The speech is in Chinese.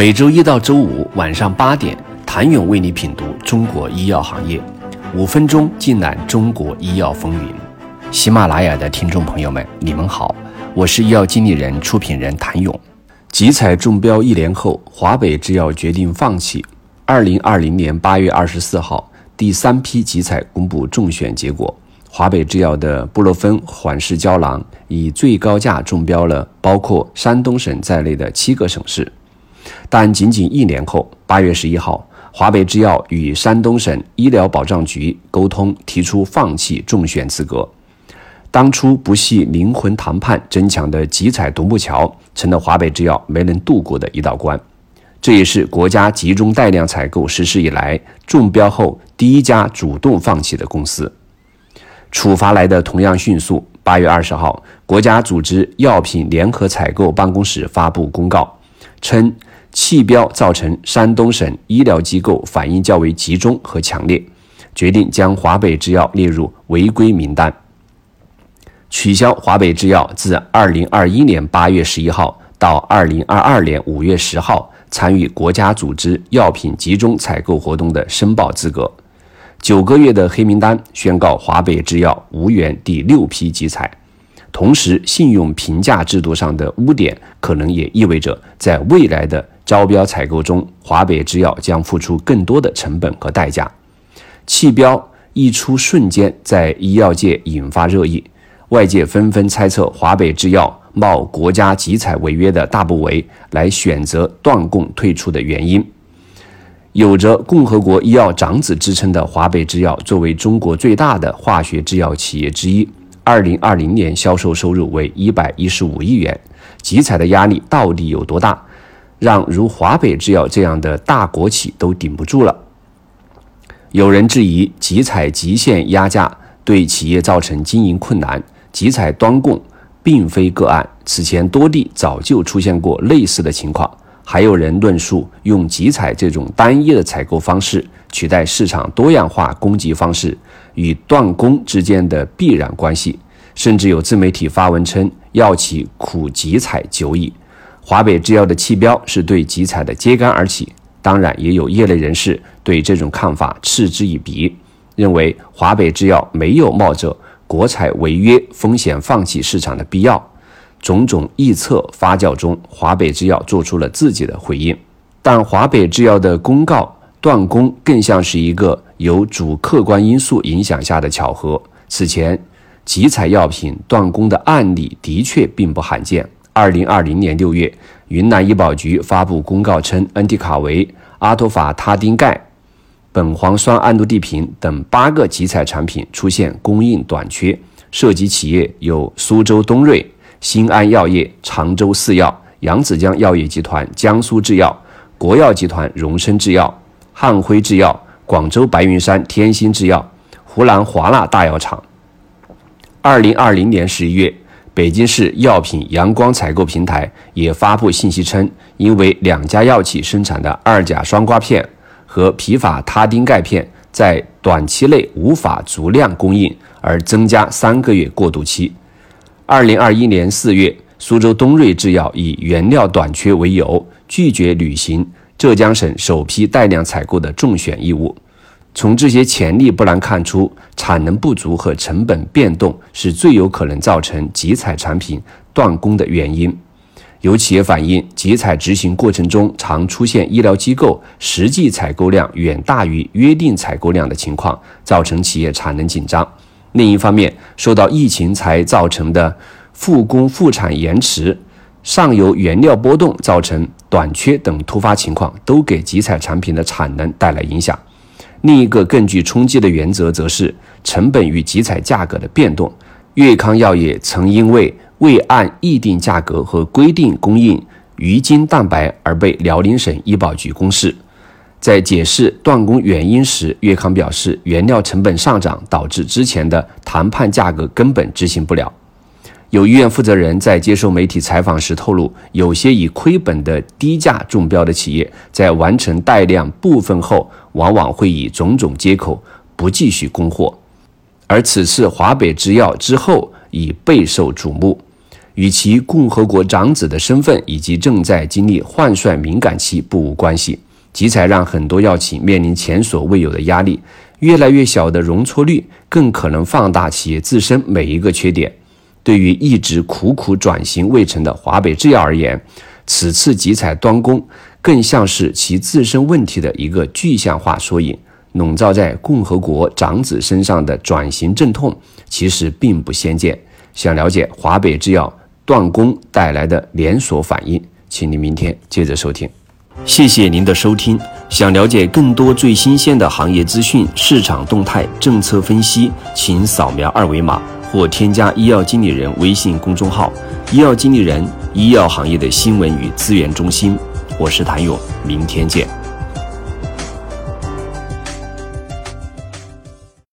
每周一到周五晚上八点，谭勇为你品读中国医药行业，五分钟尽览中国医药风云。喜马拉雅的听众朋友们，你们好，我是医药经理人、出品人谭勇。集采中标一年后，华北制药决定放弃。二零二零年八月二十四号，第三批集采公布中选结果，华北制药的布洛芬缓释胶囊以最高价中标了包括山东省在内的七个省市。但仅仅一年后，八月十一号，华北制药与山东省医疗保障局沟通，提出放弃中选资格。当初不惜灵魂谈判争抢的集采独木桥，成了华北制药没能渡过的一道关。这也是国家集中带量采购实施以来中标后第一家主动放弃的公司。处罚来的同样迅速。八月二十号，国家组织药品联合采购办公室发布公告，称。弃标造成山东省医疗机构反应较为集中和强烈，决定将华北制药列入违规名单，取消华北制药自二零二一年八月十一号到二零二二年五月十号参与国家组织药品集中采购活动的申报资格。九个月的黑名单宣告华北制药无缘第六批集采。同时，信用评价制度上的污点，可能也意味着在未来的招标采购中，华北制药将付出更多的成本和代价。弃标一出瞬间，在医药界引发热议，外界纷纷猜测华北制药冒国家集采违约的大不韪来选择断供退出的原因。有着“共和国医药长子”之称的华北制药，作为中国最大的化学制药企业之一。二零二零年销售收入为一百一十五亿元，集采的压力到底有多大，让如华北制药这样的大国企都顶不住了？有人质疑集采极限压价对企业造成经营困难，集采端供并非个案，此前多地早就出现过类似的情况。还有人论述用集采这种单一的采购方式取代市场多样化供给方式。与断供之间的必然关系，甚至有自媒体发文称药企苦集采久矣。华北制药的弃标是对集采的揭竿而起。当然，也有业内人士对这种看法嗤之以鼻，认为华北制药没有冒着国采违约风险放弃市场的必要。种种臆测发酵中，华北制药做出了自己的回应。但华北制药的公告断供更像是一个。由主客观因素影响下的巧合。此前，集采药品断供的案例的确并不罕见。二零二零年六月，云南医保局发布公告称，恩地卡韦、阿托法他汀钙、苯磺酸氨氯地平等八个集采产品出现供应短缺，涉及企业有苏州东瑞、新安药业、常州四药、扬子江药业集团、江苏制药、国药集团、荣升制药、汉辉制药。广州白云山天心制药、湖南华纳大药厂。二零二零年十一月，北京市药品阳光采购平台也发布信息称，因为两家药企生产的二甲双胍片和皮法他汀钙片在短期内无法足量供应，而增加三个月过渡期。二零二一年四月，苏州东瑞制药以原料短缺为由，拒绝履行。浙江省首批带量采购的中选义务，从这些潜力不难看出，产能不足和成本变动是最有可能造成集采产品断供的原因。有企业反映，集采执行过程中常出现医疗机构实际采购量远大于约定采购量的情况，造成企业产能紧张。另一方面，受到疫情才造成的复工复产延迟。上游原料波动造成短缺等突发情况，都给集采产品的产能带来影响。另一个更具冲击的原则，则是成本与集采价格的变动。粤康药业曾因为未按议定价格和规定供应鱼精蛋白而被辽宁省医保局公示。在解释断供原因时，粤康表示，原料成本上涨导致之前的谈判价格根本执行不了。有医院负责人在接受媒体采访时透露，有些以亏本的低价中标的企业，在完成带量部分后，往往会以种种借口不继续供货。而此次华北制药之后已备受瞩目，与其共和国长子的身份以及正在经历换帅敏感期不无关系。集采让很多药企面临前所未有的压力，越来越小的容错率更可能放大企业自身每一个缺点。对于一直苦苦转型未成的华北制药而言，此次集采端攻，更像是其自身问题的一个具象化缩影。笼罩在共和国长子身上的转型阵痛，其实并不鲜见。想了解华北制药断供带来的连锁反应，请您明天接着收听。谢谢您的收听。想了解更多最新鲜的行业资讯、市场动态、政策分析，请扫描二维码或添加医药经理人微信公众号“医药经理人”医药行业的新闻与资源中心。我是谭勇，明天见。